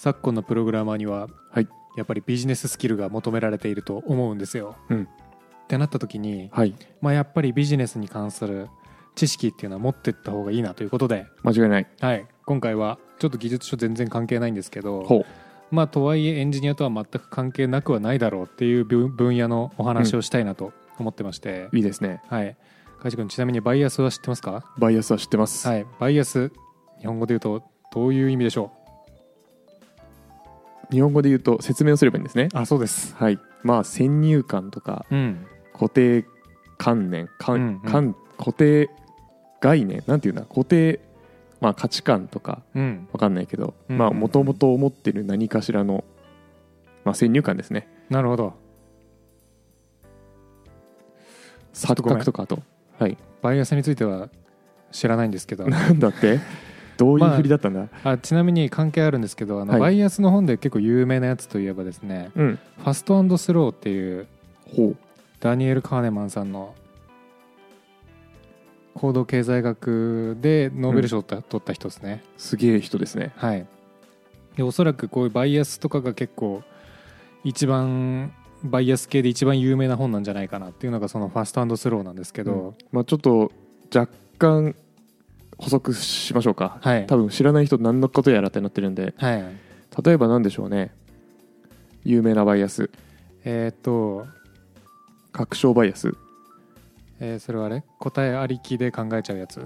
昨今のプログラマーにははいやっぱりビジネススキルが求められていると思うんですよ。うん。ってなった時に、はい。まあ、やっぱりビジネスに関する知識っていうのは持っていった方がいいなということで、間違いない。はい、今回はちょっと技術書全然関係ないんですけどほまあとはいえエンジニアとは全く関係なくはないだろうっていう分分野のお話をしたいなと思ってまして、ういいですね。はい。海地君ちなみにバイアスは知ってますか？バイアスは知ってます、はい。バイアス日本語で言うとどういう意味でしょ日本語で言うと説明をすればいいんですね。うあそうです。はい。まあ先入観とかうん。固定観念かうんうん。観固定概念なんていうんだ固定、まあ、価値観とかうん。わかんないけどもともと思ってる何かしらの、まあ、先入観ですね。なるほど。錯覚とかあと。はい。バイアスについては知らないんですけど。なんだって？どういう振りだったんだ、あちなみに関係あるんですけどあの、はい。バイアスの本で結構有名なやつといえばですねうん「ファストスロー」っていうほう。ダニエル・カーネマンさんの行動経済学でノーベル賞を取った人ですね、すげえ人ですね。はい。でおそらくこういうバイアスとかが結構一番バイアス系で一番有名な本なんじゃないかなっていうのがその「ファストスロー」なんですけど、まあ、ちょっと若干補足しましょうか。はい。多分知らない人何のことやらってなってるんで。はい。例えば何でしょうね。有名なバイアス。えーっと、確証バイアス。えーそれはあれ答えありきで考えちゃうやつ。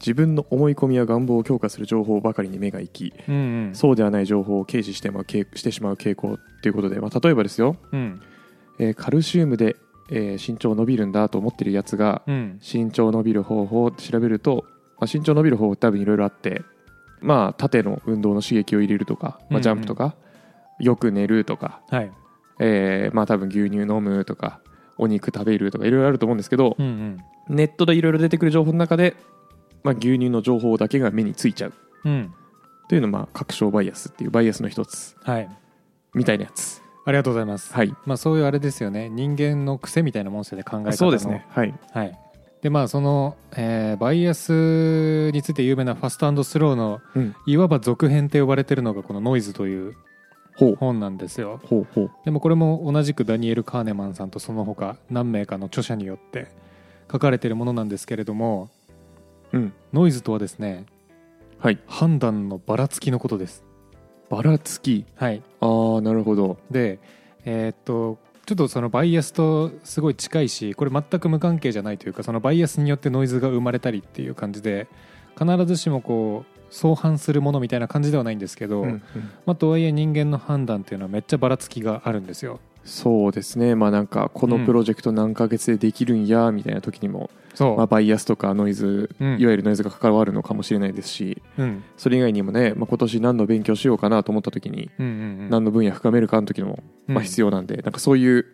自分の思い込みや願望を強化する情報ばかりに目が行きうんうん。そうではない情報を軽視してまう傾してしまう傾向ということで、まあ、例えばですよ、うん。えーカルシウムで、えー身長伸びるんだと思ってるやつがうん。身長伸びる方法を調べると、まあ、身長伸びる方法多分いろいろあってまあ縦の運動の刺激を入れるとか、まあ、うんうん。ジャンプとか、よく寝るとか、はい。えーまあ多分牛乳飲むとかお肉食べるとかいろいろあると思うんですけど、うんうん。ネットでいろいろ出てくる情報の中で、まあ、牛乳の情報だけが目についちゃう。うん。というのがまあ確証バイアスっていうバイアスの一つ。はい。みたいなやつ。ありがとうございます、はい。まあ、そういうあれですよね。人間の癖みたいなもんですよね考え方の。そうですね。はい。はいでまあその、えーバイアスについて有名なファストスローのうん。いわば続編って呼ばれてるのがこの「ノイズ」という本なんですよ。ほうほう。でもこれも同じくダニエル・カーネマンさんとその他何名かの著者によって書かれているものなんですけれどもうん。ノイズとはですねはい。判断のばらつきのことです。ばらつき。はい。ああなるほど。でえーっとちょっとそのバイアスとすごい近いしこれ全く無関係じゃないというかそのバイアスによってノイズが生まれたりっていう感じで必ずしもこう相反するものみたいな感じではないんですけど、うんうん。まあ、とはいえ人間の判断っていうのはめっちゃばらつきがあるんですよ。そうですね。まあなんかこのプロジェクト何ヶ月でできるんやみたいな時にも、そう、まあ、バイアスとかノイズ、うん。いわゆるノイズが関わるのかもしれないですしうん、それ以外にもね、まあ、今年何の勉強しようかなと思った時に、うんうんうん。何の分野深めるかの時も、まあ、必要なんで、なんかそういう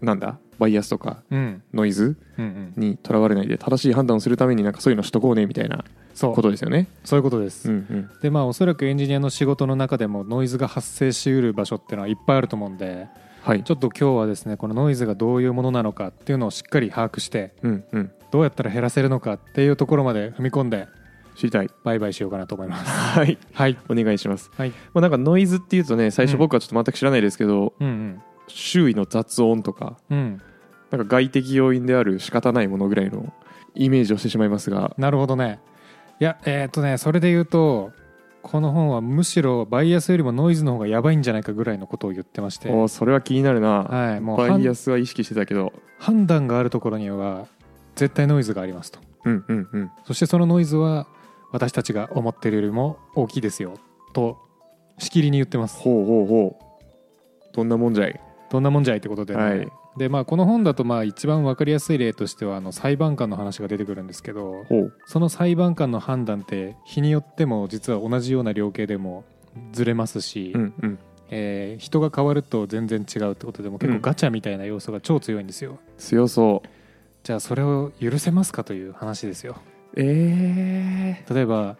なんだバイアスとかうん。ノイズうんうん。にとらわれないで正しい判断をするためになんかそういうのしとこうねみたいなそう。ことですよね。そういうことです、うんうん。でまあおそらくエンジニアの仕事の中でもノイズが発生しうる場所っていうのはいっぱいあると思うんではい。ちょっと今日はですねこのノイズがどういうものなのかっていうのをしっかり把握してうんうん。どうやったら減らせるのかっていうところまで踏み込んで知りたい。バイバイしようかなと思います。はい。はい。お願いします、はい。まあ、なんかノイズっていうとね最初うん僕はちょっと全く知らないですけど、うん。周囲の雑音とかうんうん。なんか外的要因である仕方ないものぐらいのイメージをしてしまいますが。なるほどね。いやえーっとねそれで言うとこの本はむしろバイアスよりもノイズの方がやばいんじゃないかぐらいのことを言ってまして。おーそれは気になるな、はいもうバイアスは意識してたけど。判断があるところには絶対ノイズがありますと。うんうんうん。そしてそのノイズは私たちが思っているよりも大きいですよとしきりに言ってます。ほうほうほう。どんなもんじゃい？どんなもんじゃいってことでね、はいでまあこの本だとまあ一番分かりやすい例としてはあの裁判官の話が出てくるんですけどその裁判官の判断って日によっても実は同じような量刑でもずれますし、うんうん。えー人が変わると全然違うってことでも結構ガチャみたいな要素が超強いんですよ、強そう。じゃあそれを許せますかという話ですよ。え例えば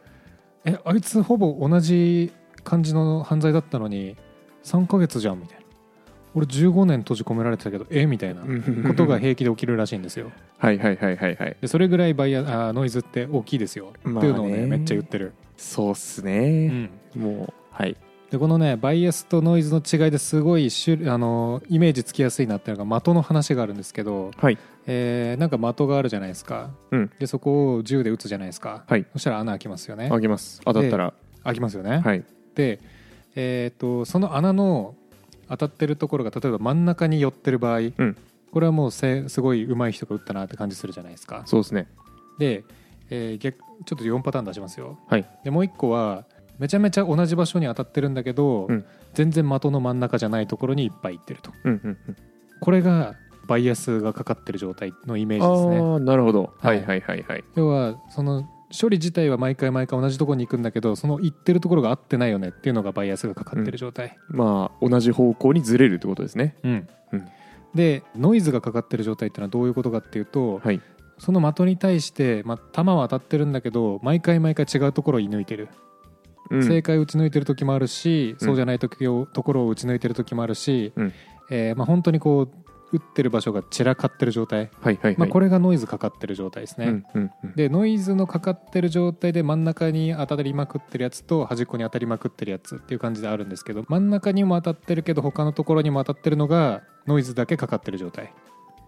えあいつほぼ同じ感じの犯罪だったのに3ヶ月じゃんみたいな俺15年閉じ込められてたけどえ？みたいなー、ことが平気で起きるらしいんですよ。はいはいはいはいはい。でそれぐらいバイアあーノイズって大きいですよ、まあね。っていうのをねめっちゃ言ってる、そうっすうね、ん、もうはい。でこのねバイアスとノイズの違いですごい種類あのイメージつきやすいなっていうのが的の話があるんですけど、はい。えーなんか的があるじゃないですか。うん。でそこを銃で撃つじゃないですか、はい。そしたら穴開きますよね。あげます。当たったら。開きますよね、はい。で、えー、とその穴の当たってるところが例えば真ん中に寄ってる場合、ん。これはもうせすごい上手い人が撃ったなって感じするじゃないですか。そうですね。で、えー逆ちょっと4パターン出しますよ。はい。でもう1個はめちゃめちゃ同じ場所に当たってるんだけど、うん。全然的の真ん中じゃないところにいっぱい行ってると。うんうんうん。これがバイアスがかかってる状態のイメーあジですね。あなるほど。ははいいはいはいはい。要はその処理自体は毎回毎回同じところに行くんだけどその行ってるところが合ってないよねっていうのがバイアスがかかってる状態、まあ同じ方向にずれるってことですね。うん。うん。でノイズがかかってる状態っていうのはどういうことかっていうと、はい。その的に対して、まあ、弾は当たってるんだけど毎回毎回違うところを射抜いてる、うん。正解を撃ち抜いてる時もあるし、うん。そうじゃない時をところを撃ち抜いてる時もあるし、うん。えーまあ、本当にこう撃ってる場所が散らかってる状態、はいはいはい。まあ、これがノイズかかってる状態ですね、うんうんうん。でノイズのかかってる状態で真ん中に当たりまくってるやつと端っこに当たりまくってるやつっていう感じであるんですけど真ん中にも当たってるけど他のところにも当たってるのがノイズだけかかってる状態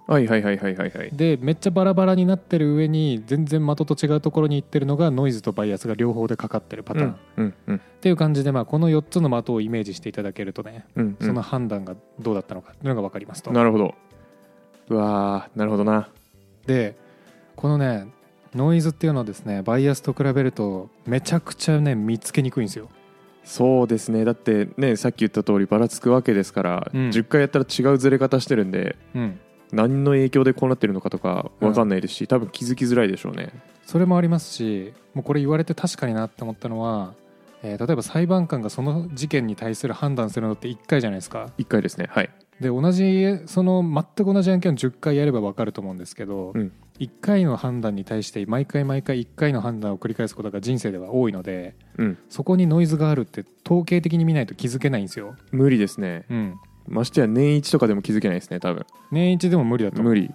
はいはいはいはいはいはい。でめっちゃバラバラになってる上に全然的と違うところに行ってるのがノイズとバイアスが両方でかかってるパターン、っうんうん。ていう感じで、まあ、この4つの的をイメージしていただけるとね、うんうん。その判断がどうだったのかっていうのが分かりますと。なるほど。うわーなるほどな。でこのねノイズっていうのはですねバイアスと比べるとめちゃくちゃね見つけにくいんですよ。そうですね。だってねさっき言った通りばらつくわけですから、うん。10回やったら違うずれ方してるんでうん何の影響でこうなってるのかとか分かんないですし、多分気づきづらいでしょうね。それもありますしもうこれ言われて確かになって思ったのは、えー例えば裁判官がその事件に対する判断するのって1回じゃないですか。1回ですね。はい。で同じその全く同じ案件を10回やれば分かると思うんですけど、うん。1回の判断に対して毎回毎回1回の判断を繰り返すことが人生では多いのでうん。そこにノイズがあるって統計的に見ないと気づけないんですよ、無理ですね。うん、ましてや年一とかでも気づけないですね多分。年一でも無理だと思う。無理。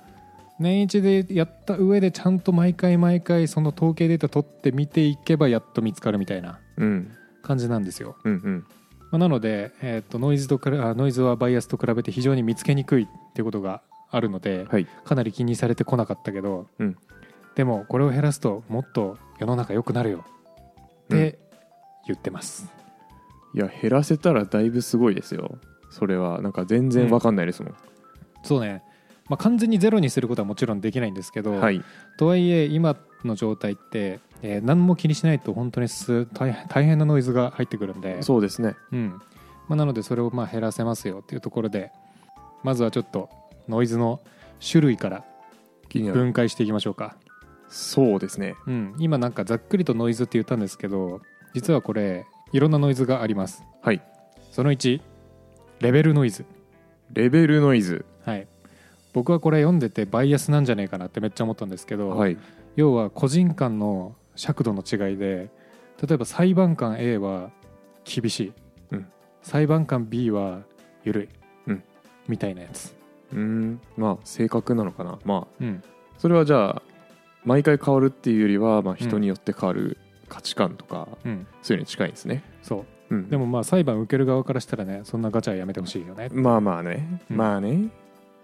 年一でやった上でちゃんと毎回毎回その統計データ取って見ていけばやっと見つかるみたいなうん。感じなんですよ、うんうん。まあなので、えー、とノイズとノイズはバイアスと比べて非常に見つけにくいっていうことがあるので、はい。かなり気にされてこなかったけど、うん。でもこれを減らすともっと世の中良くなるよって言ってます、いや減らせたらだいぶすごいですよそれはなんか全然分かんないですもん、そうね、まあ、完全にゼロにすることはもちろんできないんですけど、はい。とはいえ今の状態って、えー何も気にしないと本当にす大変なノイズが入ってくるんで。そうですね。うん。まあ、なのでそれをまあ減らせますよっていうところでまずはちょっとノイズの種類から分解していきましょうか、そうですね。うん、今なんかざっくりとノイズって言ったんですけど実はこれいろんなノイズがあります。はい。その1レベルノイズ。レベルノイズ。はい。僕はこれ読んでてバイアスなんじゃねえかなってめっちゃ思ったんですけど、はい。要は個人間の尺度の違いで例えば裁判官 A は厳しい、うん。裁判官 B は緩い、うん。みたいなやつ、うーん。まあ正確なのかな。まあうん、それはじゃあ毎回変わるっていうよりは、まあ、人によって変わる価値観とか、うん、そういうのに近いんですね、そううん、でもまあ裁判受ける側からしたらねそんなガチャはやめてほしいよね。まあまあね、うん。まあね。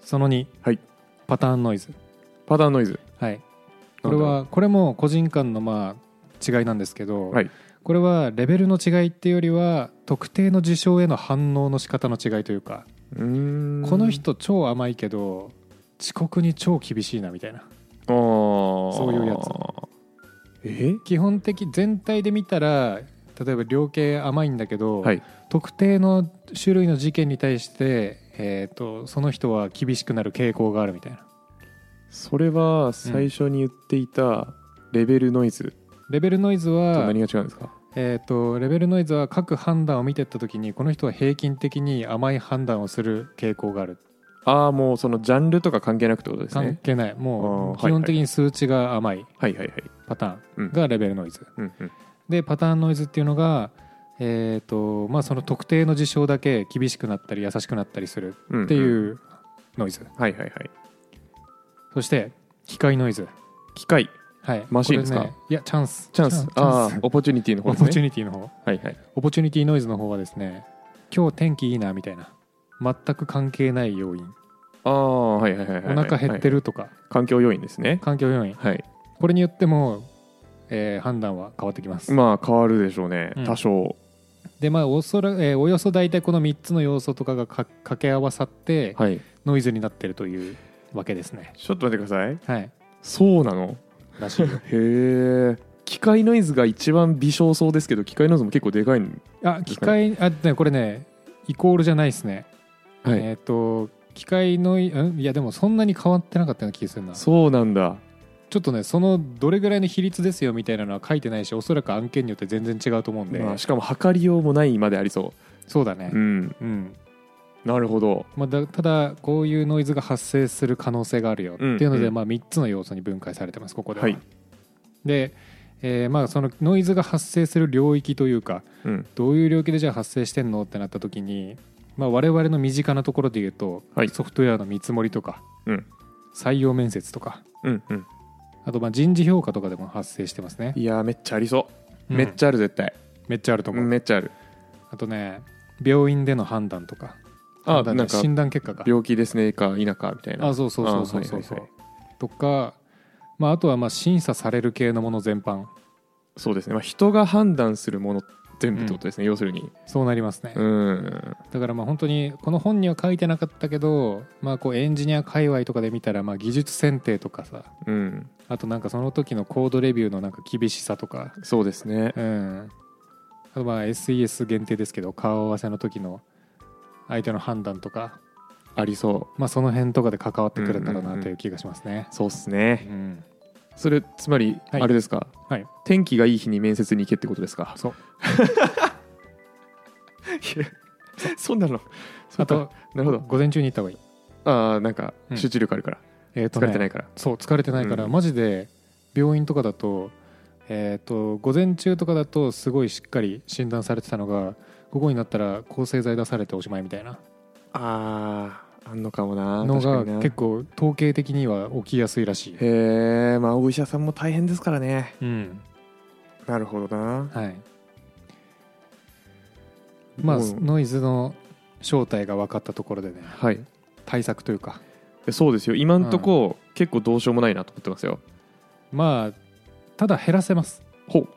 その2、はい。パターンノイズ。パターンノイズ。はい。これはこれも個人間のまあ違いなんですけど、はい。これはレベルの違いっていうよりは特定の事象への反応の仕方の違いというかこの人超甘いけど遅刻に超厳しいなみたいな。そういうやつ。え？基本的全体で見たら例えば量刑甘いんだけど、はい。特定の種類の事件に対して、えー、とその人は厳しくなる傾向があるみたいな。それは最初に言っていたレベルノイズ。レベルノイズとは何が違うんですか？えー、とレベルノイズは各判断を見てった時にこの人は平均的に甘い判断をする傾向がある。ああもうそのジャンルとか関係なくってことです関ね係ない。もう基本的に数値が甘いはいはいはい。パタうんーンがレベルノイズ、うんうんでパターンノイズっていうのが、えーとまあ、その特定の事象だけ厳しくなったり優しくなったりするうんうん。っていうノイズ、はいはいはい。そして機械ノイズ。機械。はい。マシンですか？ねいやチャンス。チャンス。ああ opportunity の方オポですね。チュニティの方。はいはい。 opportunity ノイズの方はですね今日天気いいなみたいな。全く関係ない要因。ああはいはいはいはいお腹減ってる、るとか。環境要因ですね。環境要因。はい。これによっても、えー判断は変わってきます。まあ変わるでしょうね。うん。多少、でまあおそら、えーおよそ大体この3つの要素とかがか掛け合わさってはい。ノイズになってるというわけですね。ちょっと待ってください。はい。そうなの？らしいよ。へえ機械ノイズが一番微小そうですけど機械ノイズも結構でかいんあ機械あねこれねイコールじゃないですね、はい、えっ、と機械ノイん？いやでもそんなに変わってなかったような気がするな。そうなんだちょっとねそのどれぐらいの比率ですよみたいなのは書いてないしおそらく案件によって全然違うと思うんで、まあ、しかも測りようもないまでありそそうだね。ううん。うん、なるほど。まあ、だただこういうノイズが発生する可能性があるよっていうので、うんまあ、3つの要素に分解されてますここでは、はい。で、えーまあ、そのノイズが発生する領域というかうん。どういう領域でじゃあ発生してんのってなった時に、まあ、我々の身近なところで言うと、はい。ソフトウェアの見積もりとか、うん。採用面接とかうんうんあとまあ人事評価とかでも発生してますね、いやーめっちゃありそう、うん。めっちゃある絶対。めっちゃあると思う、めっちゃある。あとね病院での判断とか。判断あなんか診断結果が病気ですねか否か。みたいなあそうそうそうそうそう。そうあはいはいはい。とか、まあ、あとはまあ審査される系のもの全般。そうですね、まあ、人が判断するもの全部ってことですね、要するに。そうなりますね、うん。だからまあ本当にこの本には書いてなかったけど、まあ、こうエンジニア界隈とかで見たらまあ技術選定とかさうん。あとなんかその時のコードレビューのなんか厳しさとか、そうですね。うん、あとまあ SES 限定ですけど顔合わせの時の相手の判断とか、ありそう。まあ、その辺とかで関わってくるんだろううんうんうん。なという気がしますね。そうっすね。うんそれつまりはい。あれですか、はい。天気がいい日に面接に行けってことですか？そう。そうなの？あとなるほど。午前中に行った方がいい。ああなんかうん。集中力あるから、えーとね疲れてないから。そう疲れてないから、うん。マジで病院とかだと,、えー、と午前中とかだとすごいしっかり診断されてたのが午後になったら抗生剤出されておしまいみたいな。あああんのかもなのが結構統計的には起きやすいらしい。へえまあお医者さんも大変ですからね。うん。なるほどな。はい。まあノイズの正体が分かったところでねはい。対策というか。そうですよ。今んとこ、結構どうしようもないなと思ってますよ。まあただ減らせます。ほう。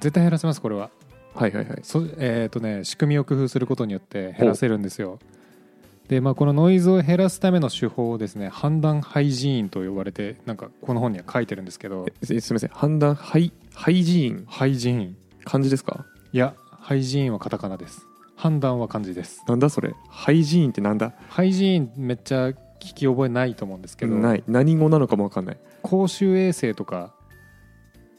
絶対減らせますこれは。はいはいはい。そえっ、とね仕組みを工夫することによって減らせるんですよでまあこのノイズを減らすための手法をですね判断 hygiene と呼ばれてなんかこの本には書いてるんですけど。えすすみません。判断ハイ hygiene？hygiene。漢字ですか？いやハイジーンはカタカナです。判断は漢字です。なんだそれ？ハイジーンってなんだ？ハイジーンめっちゃ聞き覚えないと思うんですけど。ない。何語なのかもわかんない。公衆衛生とか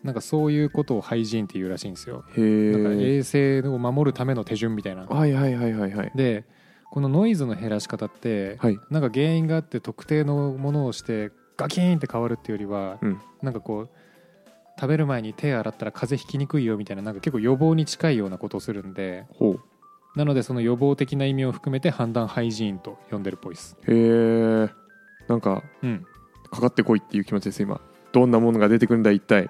なんかそういうことをハイジーンっていうらしいんですよ。へなんかえ衛生を守るための手順みたいな。はいはいはいはいはい。でこのノイズの減らし方って、はい。なんか原因があって特定のものをしてガキーンって変わるっていうよりは、うん。なんかこう食べる前に手洗ったら風邪ひきにくいよみたいななんか結構予防に近いようなことをするんでほう。なのでその予防的な意味を含めて判断ハイジーンと呼んでるっぽいです、へえなんかうん、かかってこいっていう気持ちです今。どんなものが出てくるんだ一体。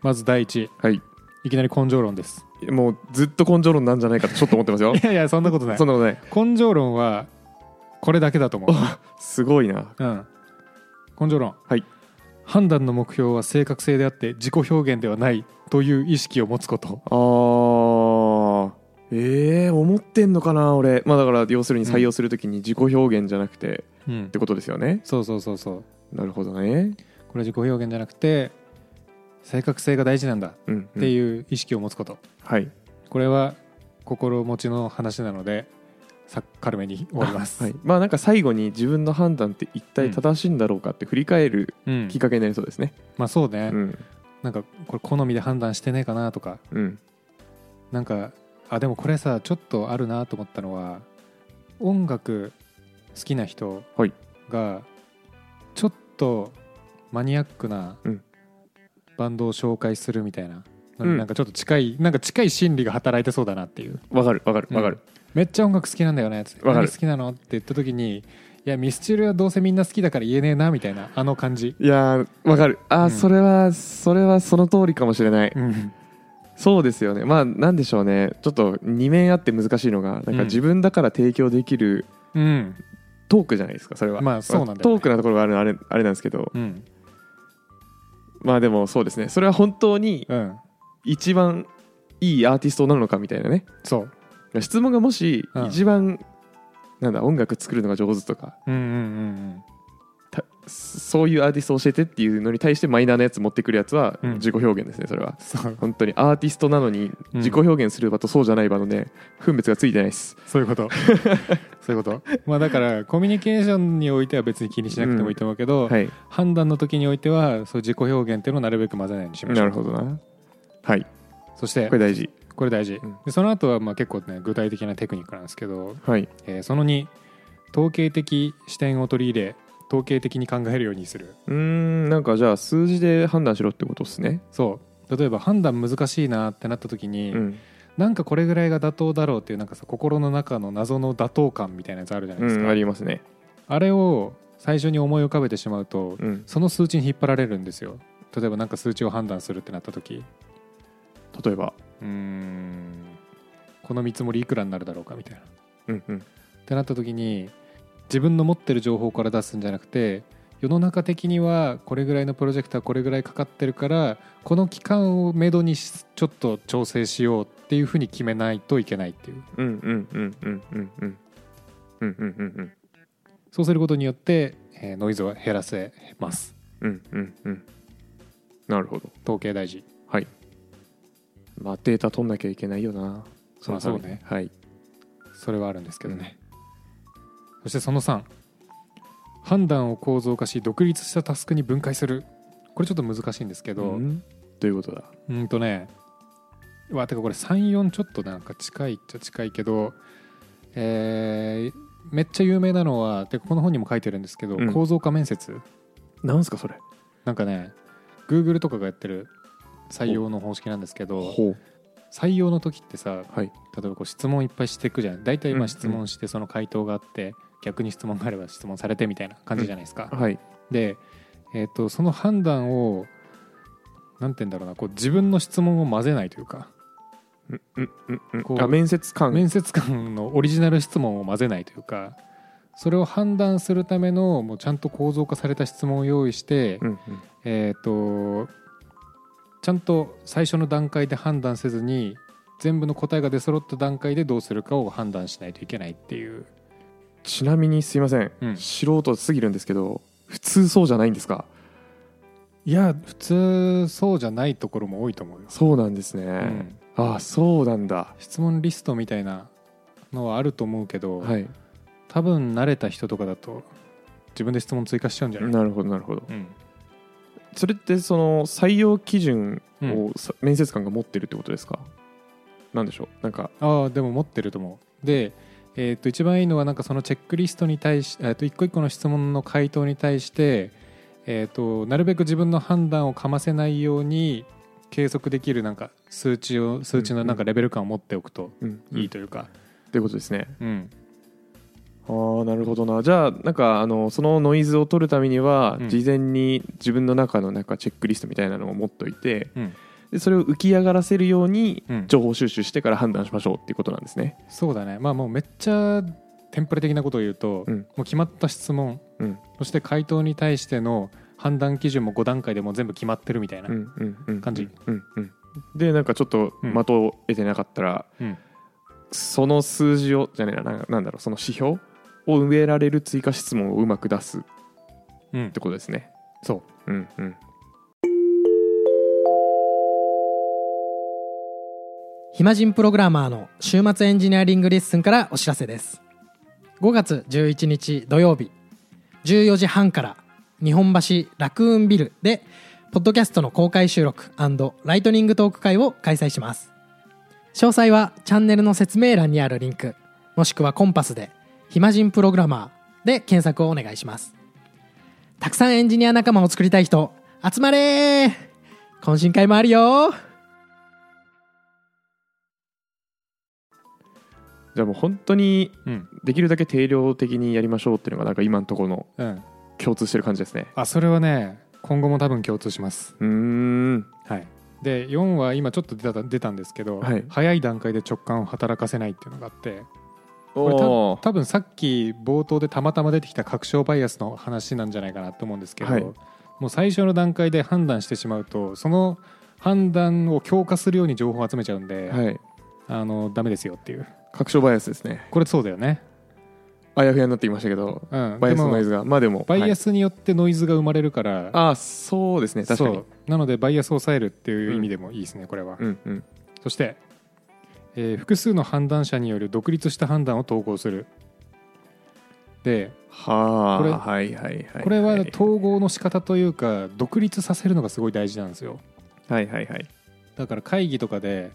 まず第一。はい。いきなり根性論ですもうずっと根性論なんじゃないかとちょっと思ってますよ。いやいやそんなことない。そんなことない。根性論はこれだけだと思う。すごいな。うん、根性論、はい。判断の目標は正確性であって自己表現ではないという意識を持つこと。あー。えー、思ってんのかな俺。まあだから要するに採用するときに自己表現じゃなくてうん。ってことですよね。そうそうそうそう。なるほどね。これ自己表現じゃなくて正確性が大事なんだうん、ってうん、いう意識を持つこと、はい。これは心持ちの話なのでさ軽めに終わります、はい、まあなんか最後に自分の判断って一体正しいんだろうかって振り返るうん。きっかけになりそうですね。まあそうね、うん。なんかこれ好みで判断してねえかなとか。うん。なんかあでもこれさちょっとあるなと思ったのは音楽好きな人はい。がちょっとマニアックなうんバンドを紹介するみたいな、うん。なんかちょっと近いなんか近い心理が働いてそうだなっていう。わかるわかるわかる、めっちゃ音楽好きなんだよねつって。わかる。何好きなのって言った時にいやミスチルはどうせみんな好きだから言えねえなみたいなあの感じ。いやーわかる。あー、うん。それはそれはその通りかもしれない、うん。そうですよね。まあなんでしょうね。ちょっと二面あって難しいのがなんうん。か自分だから提供できるうん。トークじゃないですかそれは。まあそうなんね。トークなところがあるのあれあれなんですけど。うんまあでもそうですね。それは本当にうん。一番いいアーティストなのかみたいなね。そう。質問がもしうん。一番、なんだ音楽作るのが上手とか。うんうんうんたそういうアーティストを教えてっていうのに対してマイナーなやつ持ってくるやつはうん。自己表現ですねそれは。本当にアーティストなのにうん。自己表現する場とそうじゃない場のね分別がついてないです。そういうこと。そういうこと？まあだからコミュニケーションにおいては別に気にしなくてもいいと思うけど、はい。判断の時においてはそう自己表現っていうのをなるべく混ぜないようにしましょう。なるほどな。はい。そしてこれ大事。これ大事、うん。でその後はまあ結構ね具体的なテクニックなんですけど、はい。えーその2統計的視点を取り入れ統計的に考えるようにする。うーんなんかじゃあ数字で判断しろってことですね。そう。例えば判断難しいなってなった時に、うん、なんかこれぐらいが妥当だろうっていうなんかさ心の中の謎の妥当感みたいなやつあるじゃないうですか、ん、ありますね。あれを最初に思い浮かべてしまうと、うん。その数値に引っ張られるんですよ。例えばなんか数値を判断するってなった時。例えば。うーん。この見積もりいくらになるだろうかみたいな。うんうん。ってなった時に自分の持ってる情報から出すんじゃなくて世の中的にはこれぐらいのプロジェクターこれぐらいかかってるからこの期間をめどにちょっと調整しようっていうふうに決めないといけないっていう。そうすることによって、えー、ノイズは減らせます。うんうんうん、なるほど。統計大事。はい、まあ、データ取んなきゃいけないよな。そ,、そうね。はい。それはあるんですけどね、そしてその3判断を構造化し独立したタスクに分解する。これちょっと難しいんですけど、うん。どういうことだ？うんとねうわてかこれ34ちょっとなんか近いっちゃ近いけどえーめっちゃ有名なのはてかこの本にも書いてるんですけど、うん。構造化面接。なんすかそれ？なんかね Google とかがやってる採用の方式なんですけど採用の時ってさはい。例えばこう質問いっぱいしていくじゃん。大体うんうん。まあ質問してその回答があって、逆に質問があれば質問されてみたいな感じじゃないですか、はい。で、えー、とその判断をなんて言うんだろうなこう自分の質問を混ぜないというか。うんうんうんうん。こうあ面接官。面接官のオリジナル質問を混ぜないというかそれを判断するためのもうちゃんと構造化された質問を用意して、うんうん。えっ、とちゃんと最初の段階で判断せずに全部の答えが出揃った段階でどうするかを判断しないといけないっていうちなみにすいません、うん。素人すぎるんですけど普通そうじゃないんですか？いや普通そうじゃないところも多いと思うよ、そうなんですね、うん。ああそうなんだ。質問リストみたいなのはあると思うけど、はい。多分慣れた人とかだと自分で質問追加しちゃうんじゃない、なるほどなるほど。うん。それってその採用基準うん。をさ面接官が持ってるってことですか、なんでしょう？なんか。ああでも持ってると思う。で、えー、と一番いいのはなんかそのチェックリストに対し、えー、と一個一個の質問の回答に対して、えー、となるべく自分の判断をかませないように計測できるなんか数値を数値のなんかレベル感を持っておくとうんいいというか、ってことですね。うん。ああなるほどな。じゃあなんかあのそのノイズを取るためには、うん。事前に自分の中のなんかチェックリストみたいなのを持っといてうんでそれを浮き上がらせるようにうん。情報収集してから判断しましょうっていうことなんですね。そうだね。まあもうめっちゃテンプレ的なことを言うと、うん。もう決まった質問。うん。そして回答に対しての判断基準も5段階でもう全部決まってるみたいな、うんうんうん感じ。うんうん。でなんかちょっとうん。的を得てなかったら、うん。その数字をじゃねえなななんだろうその指標を埋められる追加質問をうまく出すっうんてことですね。そう。うんうん暇人プログラマーの週末エンジニアリングレッスンからお知らせです。5月11日土曜日14時半から日本橋ラクーンビルでポッドキャストの公開収録ライトニングトーク会を開催します。詳細はチャンネルの説明欄にあるリンクもしくはコンパスで「暇人プログラマー」で検索をお願いします。たくさんエンジニア仲間を作りたい人集まれー。懇親会もあるよじゃあもう本当にうん。できるだけ定量的にやりましょうっていうのがなんか今のところのうん。共通してる感じですね。あそれはね今後も多分共通します。うーん。はい。で4は今ちょっと出た出たんですけど、はい。早い段階で直感を働かせないっていうのがあってこれ多分おー多分さっき冒頭でたまたま出てきた確証バイアスの話なんじゃないかなと思うんですけど、はい。もう最初の段階で判断してしまうとその判断を強化するように情報を集めちゃうんで、はい。あのダメですよっていう確証バイアスですね。これそうだよね、あやふやになってきましたけどうん、バイアスのノイでズが。まあでももバイアはいスによってノイズが生まれるから、ああそうですね。確かに。そう。なのでバイアスを抑えるっていう意味でもいいですね、これは、うんうん。そして、えー複数の判断者による独立した判断を統合する。ではあこれはいはいはい。これは統合の仕方というか独立させるのがすごい大事なんですよ。はいはいはい。だから会議とかで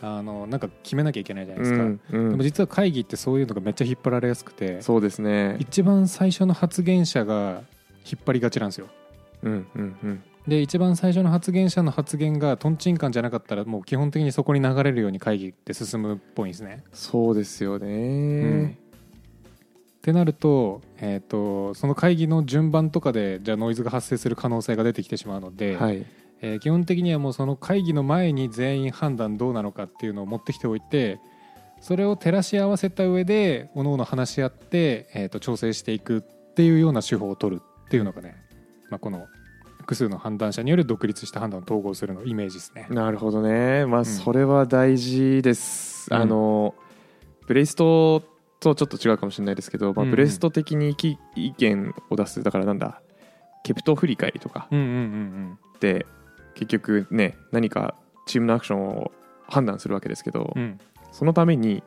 あのなんか決めなきゃいけないじゃないですか、うんうん。でも実は会議ってそういうのがめっちゃ引っ張られやすくてそうですね。一番最初の発言者が引っ張りがちなんですよ。うんうんうん。で一番最初の発言者の発言がとんちんカンじゃなかったらもう基本的にそこに流れるように会議って進むっぽいんですね、そうですようん。ねってなると,、えー、とその会議の順番とかでじゃあノイズが発生する可能性が出てきてしまうので、はいえー基本的にはもうその会議の前に全員判断どうなのかっていうのを持ってきておいてそれを照らし合わせた上で各々話し合って、えー、と調整していくっていうような手法を取るっていうのがね、まあ、この複数の判断者による独立した判断を統合するのイメージですね。なるほどね。まあん。それは大事です、うん。あのブレイストとちょっと違うかもしれないですけど、まあ、うん。うんブレスト的に意意見を出すだからなんだケプト振り返りとかうんうんうんって結局ね何かチームのアクションを判断するわけですけど、うん。うんそのために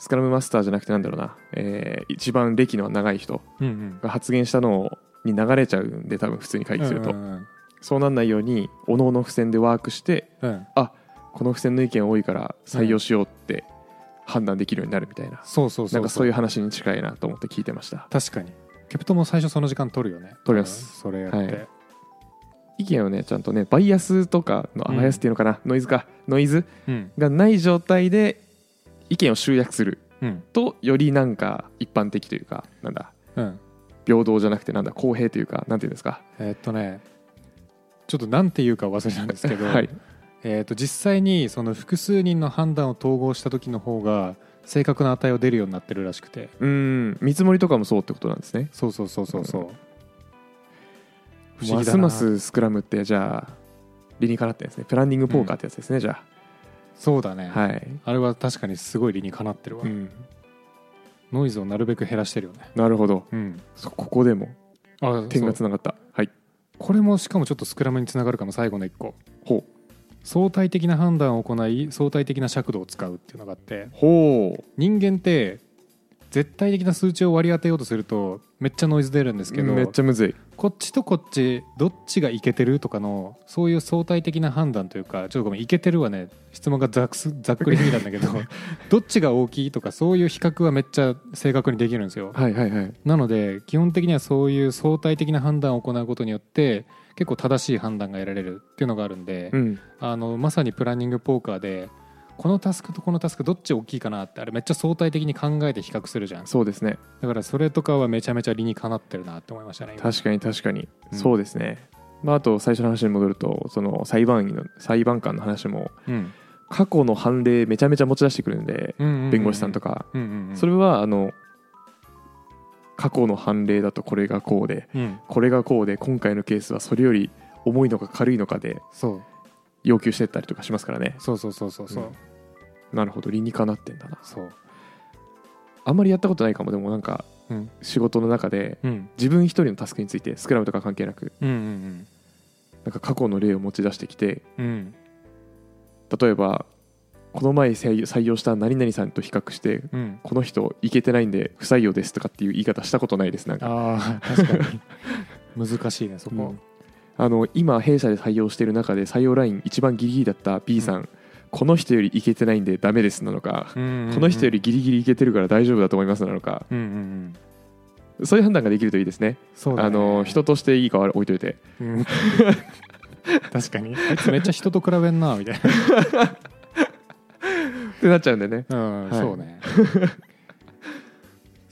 スクラムマスターじゃなくてなんだろうな、えー一番歴の長い人うんうん。が発言したのに流れちゃうんで多分普通に会議すると、うんうんそうなんないようにおのおの付箋でワークしてうん。うんこの付箋の意見多いから採用しようって判断できるようになるみたいな、そうそうそう。なんかそういう話に近いなと思って聞いてました。確かに。ケプトも最初その時間取るよね。取ります。それやって、はい意見をねちゃんとねバイアスとかのあうんバイアスっていうのかな、ノイズか。ノイズうん。がない状態で意見を集約するうん。とよりなんか一般的というかなんだうん。平等じゃなくてなんだ公平というかなんていうんですか。えーっとねちょっとなんていうか忘れたんですけど、はい。えー、と実際にその複数人の判断を統合した時の方が正確な値を出るようになってるらしくて。うん。見積もりとかもそうってことなんですね。そうそうそうそうそう、不思ま議だな。すますスクラムってじゃあ理にかなってんですね。プランニングポーカーってやつですね、じゃそうだね、あはい、あれは確かにすごい理にかなってるわ、うん、ノイズをなるべく減らしてるよね。なるほど。うん。そここでもあ点がつながった。はい。これもしかもちょっとスクラムにつながるかも最後の一個。ほう。相対的な判断を行い相対的な尺度を使うっていうのがあって。ほう。人間って絶対的な数値を割り当てようとするとめっちゃノイズ出るんですけど。めっちゃむずいこっちとこっちどっちがいけてるとかのそういう相対的な判断というかちょっとごめんいけてるはね質問がざっざっくりすぎたんだけど どっちが大きいとかそういう比較はめっちゃ正確にできるんですよ。はいはいはい。なので基本的にはそういう相対的な判断を行うことによって結構正しい判断が得られるっていうのがあるんで、うん。あのまさにプランニングポーカーでこのタスクとこのタスクどっち大きいかなってあれめっちゃ相対的に考えて比較するじゃん。そうですね。だからそれとかはめちゃめちゃ理にかなってるなって思いましたね今。確かに確かに、うん。そうですね。まあ、あと最初の話に戻るとその裁判員の裁判官の話もうん。過去の判例めちゃめちゃ持ち出してくるんで、弁護士さんとか、それはあの過去の判例だとこれがこうでうん。これがこうで今回のケースはそれより重いのか軽いのかで要求してったりとかしますからね。そうそうそうそうそう、うんなるほど理にかなってんだな。そう。あんまりやったことないかもでもなんかうん。仕事の中でうん。自分一人のタスクについてスクラムとか関係なくうんうんなんか過去の例を持ち出してきてうん。うん例えばこの前採用した何々さんと比較してうん。この人いけてないんで不採用ですとかっていう言い方したことないですなんか。ああ確かに。難しいねそこ、うん。あの今弊社で採用している中で採用ライン一番ギリギリだった B さん、この人よりいけてないんでダメですなのか、うんうんうん。この人よりギリギリいけてるから大丈夫だと思いますなのか。うんうんうん。そういう判断ができるといいですねそうだね。あの人としていいかは置いといて。うん。確かに。あいつめっちゃ人と比べんなみたいな。ってなっちゃうんでね。うん、はい。そうね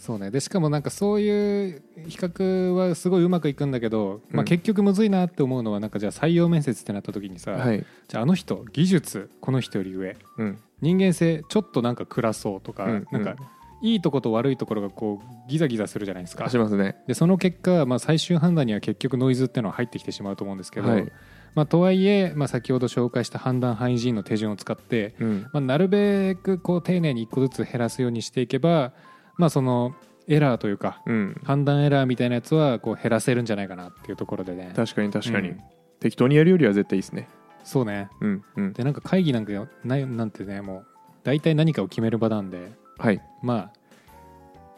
そうね。でしかもなんかそういう比較はすごいうまくいくんだけど、まあ、うん。結局むずいなって思うのはなんかじゃあ採用面接ってなった時にさ、はい。じゃああの人技術この人より上。うん。人間性ちょっとなんか暗そうとか、うんなんかいいとこと悪いところがこうギザギザするじゃないですか。しますね。でその結果、まあ、最終判断には結局ノイズっていうのは入ってきてしまうと思うんですけど、はい。まあ、とはいえ、まあ、先ほど紹介した判断範囲人の手順を使って、うん。まあ、なるべくこう丁寧に1個ずつ減らすようにしていけば、まあ、そのエラーというかうん。判断エラーみたいなやつはこう減らせるんじゃないかなっていうところでね。確かに確かに、うん。適当にやるよりは絶対いいですね。そうね。うんうん。でなんか会議なんかないなんてねもう大体何かを決める場なんで。はい。まあ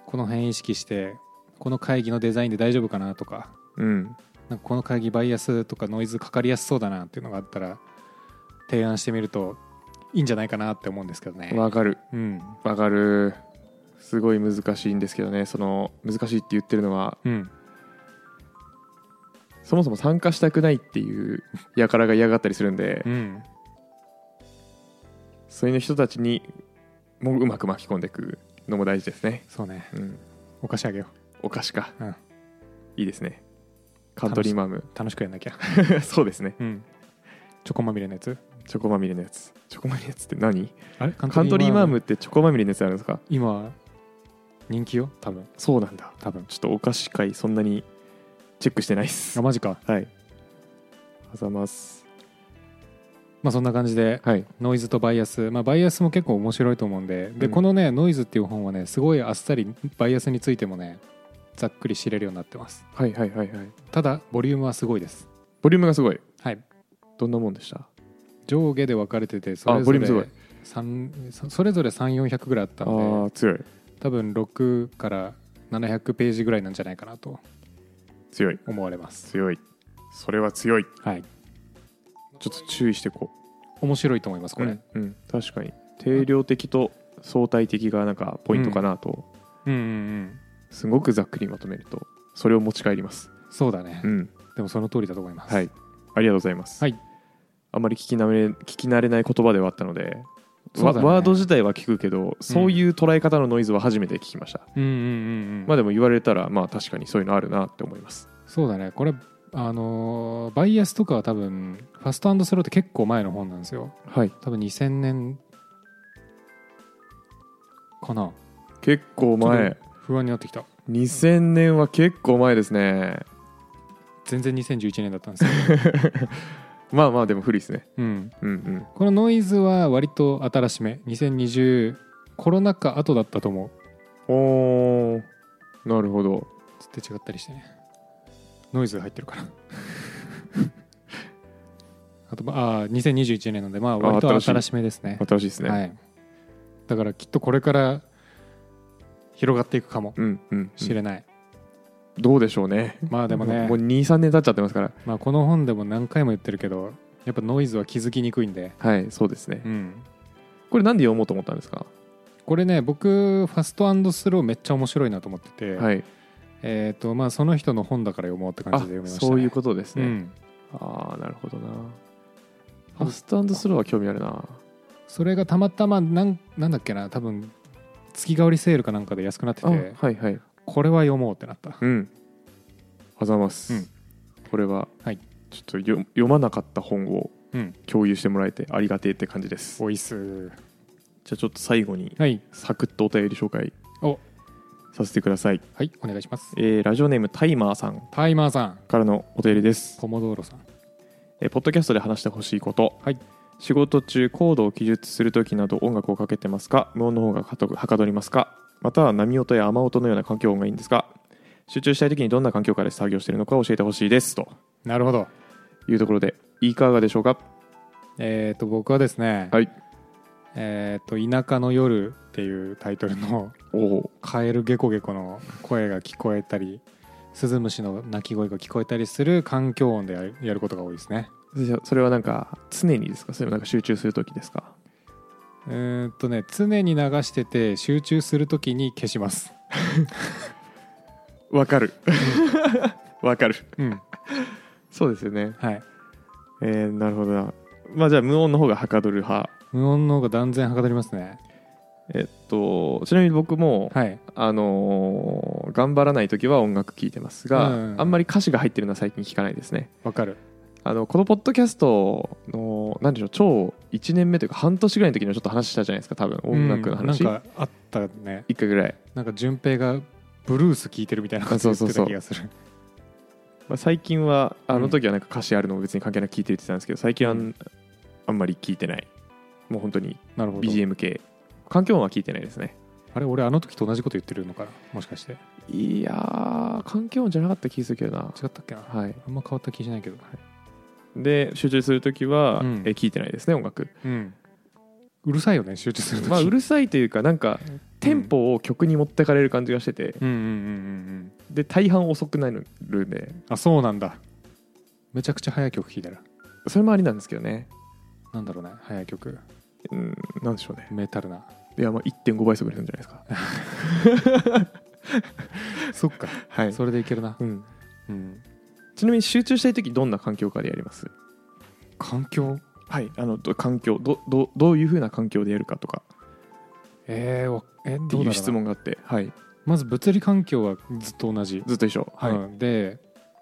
この辺意識してこの会議のデザインで大丈夫かなとか。うん。なんかこの会議バイアスとかノイズかかりやすそうだなっていうのがあったら提案してみるといいんじゃないかなって思うんですけどね。わかる。うん。わかるすごい難しいんですけどね。その難しいって言ってるのはうん。そもそも参加したくないっていう輩が嫌がったりするんで、うん。そういう人たちにもううまく巻き込んでいくのも大事ですね、そうね。うん、お菓子あげよお菓子か、うん。いいですね。カントリーマームう楽しくやんなきゃ、そうですね。うん、チョコまみれのやつ？チョコまみれのやつ。チョコまみれのやつって何？あれ？カカントリーマームってチョコまみれのやつあるんですか？今人気よ多分。そうなんだ。多分。ちょっとお菓子会そんなにチェックしてないっす。あマジか。はい。あざます。まあそんな感じではい。ノイズとバイアス、まあ、バイアスも結構面白いと思うんで。で、うん。このねノイズっていう本はねすごいあっさりバイアスについてもねざっくり知れるようになってます。はいはいはいはい。ただボリュームはすごいです。ボリュームがすごい。はい。どんなもんでした？上下で分かれててそあれぞれボリューム三それぞれ3400ぐらいあったあんで。ー強い多分6から700ページぐらいなんじゃないかなと強い。思われます。強い。それは強い。はい。ちょっと注意してこ面白いと思いますうこれ、うんうん。確かに。定量的と相対的がなんかポイントかなと、うん、うんうんすごくざっくりまとめるとそれを持ち帰ります。そうだね、うん。でもその通りだと思います。はい。ありがとうございます、はい。あまり聞き慣れ聞き慣れない言葉ではあったのでワワード自体は聞くけどそういう捉え方のノイズは初めて聞きました、うんうんうんうん。まあでも言われたらまあ確かにそういうのあるなって思います。そうだね。これあのーバイアスとかは多分ファストスローって結構前の本なんですよ。はい。多分2000年かな。結構前。不安になってきた。2000年は結構前ですね。全然2011年だったんですけど、まあまあでも不利ですね。うん、うんうん。このノイズは割と新しめ。2020コロナ禍後だったと思う。おー。なるほど。つって違ったりしてね。ノイズが入ってるから。あとまああー2021年なんでまあ割と新しめですね。新しいですね、はい、だからきっとこれから広がっていくかもうんうん、うん、しれない、どうでしょうね。まあでもね。もう23年経っちゃってますから。まあ、この本でも何回も言ってるけどやっぱノイズは気づきにくいんで、はいそうですね。うん、これなんで読もうと思ったんですか？これね僕ファストスローめっちゃ面白いなと思ってて、はい。えーとまあ、その人の本だから読もうって感あじで読みました、ね、そういうことですね、うん、ああなるほどな。ファストスローは興味あるな。それがたまたまなんなんだっけな多分月替わりセールかなんかで安くなってあてはいはいこれは読もうってなった。うん。あざます、うん。これは、はい。ちょっと読読まなかった本をうん。共有してもらえてありがてえって感じです。おいっす。じゃあちょっと最後にはい。サクッとお便り紹介お。させてください、はいお願いします。えーラジオネームタイマーさんタイマーさん。からのお便りです、ポモドーロさん。えーポッドキャストで話してほしいこと、はい。仕事中コードを記述するときなど音楽をかけてますか？無音の方がはかどりますか？または波音や雨音のような環境音がいいんですか集中したいときにどんな環境下で作業しているのか教えてほしいですと。なるほど。いうところでいかがでしょうか？えっ、と僕はですね、はい。えっ、と田舎の夜っていうタイトルのカエルゲコゲコの声が聞こえたりスズムシの鳴き声が聞こえたりする環境音でやることが多いですね。それはなんか常にですか？それもなんか集中するときですか？えーっとね常に流してて集中するときに消します。わかる。わかる。うん。そうですよね。はい。えー、なるほどな。まあじゃあ無音の方がはかどる派。無音の方が断然はかどりますね。えっとちなみに僕も、はい。あのー頑張らない時は音楽聴いてますが、うん。あんまり歌詞が入ってるのは最近聞かないですね。わかる。あのこのポッドキャストの何でしょう超1年目というか半年ぐらいの時にはちょっと話したじゃないですか多分音楽の話、うんなんかあったね。1回ぐらい、なんか順平がブルース聴いてるみたいなこと言ってた気がする。まあ、最近はあの時はなんか歌詞あるのも別に関係なく聞いてるって言ってたんですけど最近はうん。あんまり聞いてない。もう本当に BGM 系。環境音は聞いてないですね。あれ俺あの時と同じこと言ってるのかな？もしかして。いやー環境音じゃなかった気がするけどな。違ったっけな？はい。あんま変わった気しないけどで集中する時は、うん。え聞いてないですね音楽。うん。うるさいよね集中する時。まあうるさいというかなんかテンポを曲に持ってかれる感じがしてて、うん。うんうんうんうんで大半遅くなるんで。あそうなんだ。めちゃくちゃ速い曲聴いたらそれもありなんですけどね。なんだろうね速い曲。うんなんでしょうね。メタルな。いやまあ1.5倍速でるんじゃないですか。そっか。はい。それでいけるな。うん、うんちなみに集中したい時どんな環境下でやります？環境？はいあのど環境。どどどういうふうな環境でやるかとか。えー、わえっていう質問があってはい。まず物理環境はずっと同じ、ずっと一緒。はい、うんで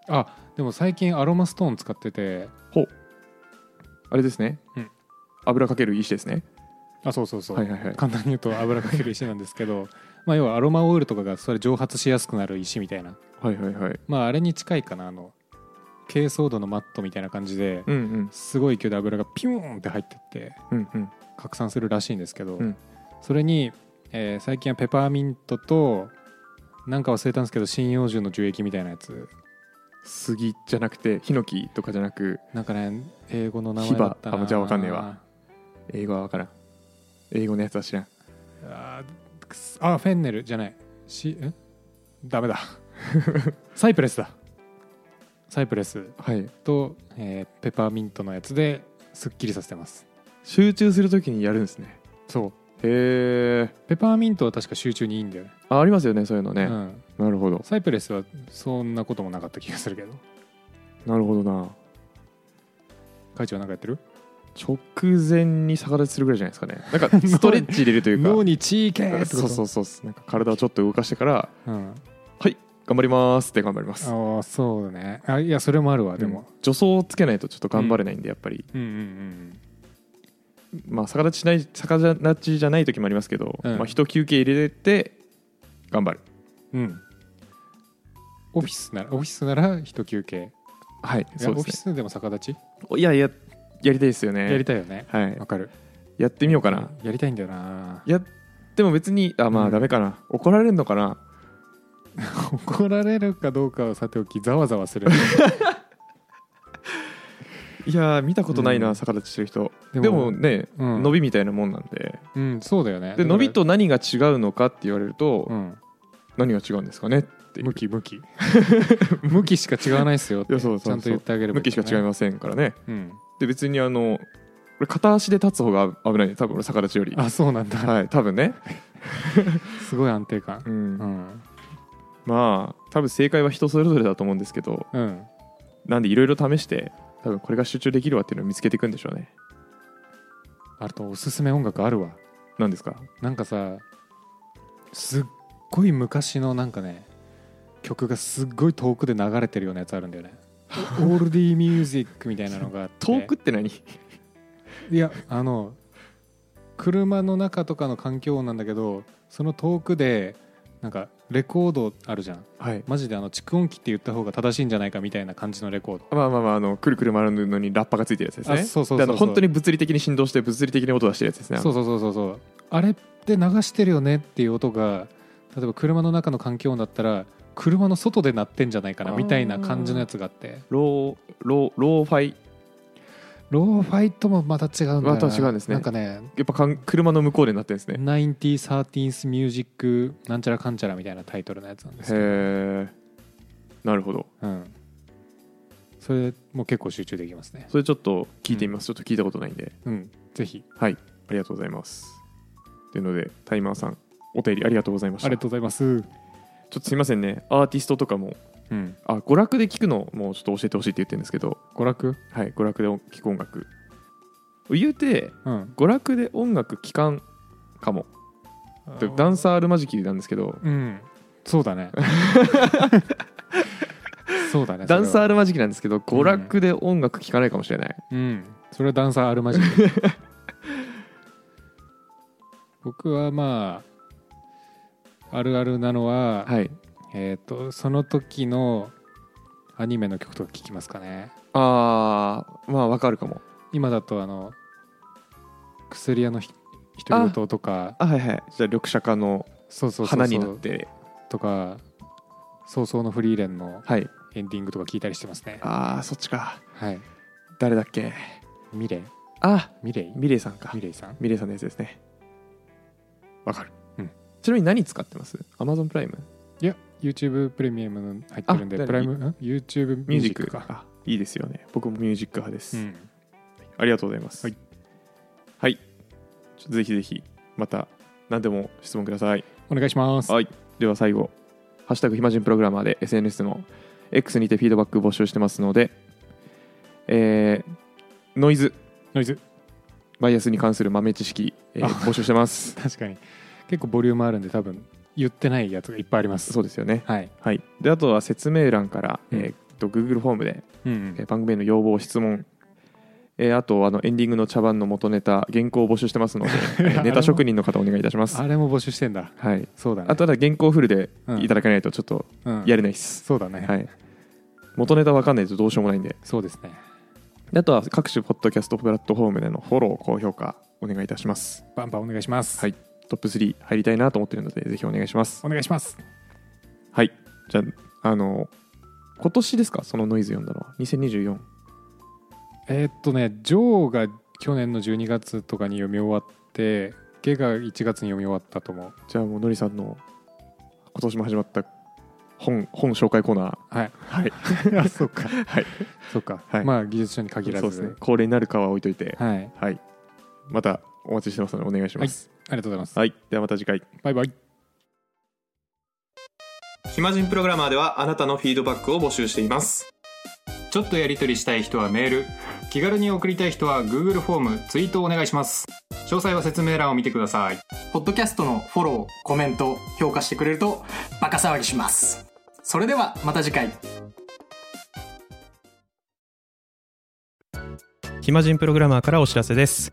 あでも最近アロマストーン使ってて。あれですね、うん。油かける石ですね。あそうそうそう、はいはいはい。簡単に言うと油かける石なんですけど。まあ要はアロマオイルとかがそれ蒸発しやすくなる石みたいな。はいはいはい。まああれに近いかなあの珪藻土のマットみたいな感じでうんうん。すごい勢いで油がピューンって入ってってうんうん。拡散するらしいんですけど、うん。それに、えー最近はペパーミントとなんか忘れたんですけど針葉樹の樹液みたいなやつ。杉じゃなくてヒノキとかじゃなくなんかね英語の名前だったな。あじゃあわかんねえわ。英語は分からん。英語のやつは知らん。ああフェンネルじゃない。しんダメだ。サイプレスだサイプレスはい。と、えーペパーミントのやつですっきりさせてます。集中するときにやるんですね。そう。へえペパーミントは確か集中にいいんだよね。あありますよねそういうのね、うん、なるほど。サイプレスはそんなこともなかった気がするけど。なるほどな。会長なんかやってる？直前に逆立ちするぐらいじゃないですかね。なんかストレッチ入れるというか。脳にチーケーそうそうそうなんか体をちょっと動かしてからうん、頑張りますって頑張ります。ああそうだね。あいやそれもあるわでも、うん助走をつけないとちょっと頑張れないんでやっぱり、うん、うんうんまあ逆立ちしない逆立ちじゃない時もありますけど、うん。まあ一休憩入れて頑張る。うん。うんオフィスならオフィスなら一休憩。はいそうですオフィスでも逆立ち、ねいやいややりたいですよね。やりたいよね。はい。わかる。やってみようかな。やりたいんだよな。やっても別にあまうん。あダメかな、怒られるのかな 怒られるかどうかはさておきざわざわする いやー見たことないな、うん。逆立ちしてる人。ででもね、うん。伸びみたいなもんなんで。うんそうだよね。で伸びと何が違うのかって言われると、うん。何が違うんですかねって向き向き。向きしか違わないっすよっていやそうそうそう。ちゃんと言ってあげれば向きしか違いませんからね。うん。で別にあの俺片足で立つ方が危ないね多分俺逆立ちより。あそうなんだ、はい多分ね。すごい安定感。うん、うんまあ多分正解は人それぞれだと思うんですけどうん。なんでいろいろ試して多分これが集中できるわっていうのを見つけていくんでしょうね。あとおすすめ音楽あるわ。何ですか？なんかさすっごい昔のなんかね曲がすっごい遠くで流れてるようなやつあるんだよね。オールディーミュージックみたいなのがあって。遠くって何？いやあの車の中とかの環境音なんだけどその遠くでなんかレコードあるじゃん。はい。マジであの蓄音機って言った方が正しいんじゃないかみたいな感じのレコード。まあまあまああのくるくる回るのにラッパがついてるやつですね。あそうそうそうそう。本当に物理的に振動して物理的に音出してるやつですね。そうそうそうそうそう。あれって流してるよねっていう音が例えば車の中の環境音だったら車の外で鳴ってんじゃないかなみたいな感じのやつがあって。ローローローファイローファイともまた違うんだよな。また違うんですね。なんかねやっぱかん車の向こうでなってるんですね。9013th ミュージックなんちゃらかんちゃらみたいなタイトルのやつなんですけど、へえなるほど。うん、それも結構集中できますね。それちょっと聞いてみます、ちょっと聞いたことないんで。うん。ぜひ。はい。ありがとうございます。というのでタイマーさんお便りありがとうございました。ありがとうございます。ちょっとすいませんね。アーティストとかもうん。あ娯楽で聞くのもちょっと教えてほしいって言ってるんですけど。娯楽？はい娯楽で聴く音楽。言うてうん。娯楽で音楽聴かんかも。でダンサーあるまじきなんですけど。うん。そうだね。そうだねダンサーーあるまじきなんですけど娯楽で音楽聴かないかもしれない、うん。それはダンサーあるまじき僕はまああるあるなのは、はいえっ、とその時のアニメの曲とか聴きますかね？あーまあわかるかも。今だとあの薬屋のひ独り言とかあはいはい。じゃあ緑茶化のそうそうそうそう。花になって。とか早々のフリーレンのはい。エンディングとか聞いたりしてますね。あーそっちか。はい。誰だっけ？ミレイ。あミレイ？ミレイさんか。ミレイさん？ミレイさんのやつですね。わかる、うん。ちなみに何使ってます？Amazon プライムいや YouTube プレミアム入ってるんであプライムん YouTube ミュージックか。あいいですよね。僕もミュージック派です、うん。ありがとうございます。はい、はい。ぜひぜひまた何でも質問ください。お願いします。はい。では最後「ハッシュタグ暇人プログラマー」で SNS の X にてフィードバック募集してますのでえーノイズ。ノイズ。バイアスに関する豆知識、えーあ募集してます。確かに。結構ボリュームあるんで多分言ってないやつがいっぱいあります。そうですよね。はい。はい。であとは説明欄から、うん。えーっと Google フォームで、うんうん。えー番組への要望質問。えーあとあのエンディングの茶番の元ネタ原稿を募集してますので、えーネタ職人の方お願いいたします。あれも募集してんだ。はい。そうだね。あとは原稿フルでうん。いただけないとちょっとうん。やれないです、そうだね、はい。元ネタわかんないとどうしようもないんで。そうですね。であとは各種ポッドキャストプラットフォームでのフォロー高評価お願いいたします。バンバンお願いします。はいトップ3入りたいなと思ってるのでぜひお願いします。お願いします。はい。じゃああの今年ですか？そのノイズ読んだのは。2024えーっとね「ジョー」が去年の12月とかに読み終わって「ゲ」が1月に読み終わったと思う。じゃあもうのりさんの今年も始まった本本紹介コーナー。はい。はい。あそうか。はい。そうか、はい。まあ技術書に限らず。そうですね。恒例になるかは置いといて。はい。はい。またお待ちしてますのでお願いします。ありがとうございます、はい、ではまた次回。バイバイ。暇人プログラマーではあなたのフィードバックを募集しています。ちょっとやり取りしたい人はメール。気軽に送りたい人は Google フォーム。ツイートをお願いします。詳細は説明欄を見てください。ポッドキャストのフォロー、コメント、評価してくれるとバカ騒ぎします。それではまた次回。暇人プログラマーからお知らせです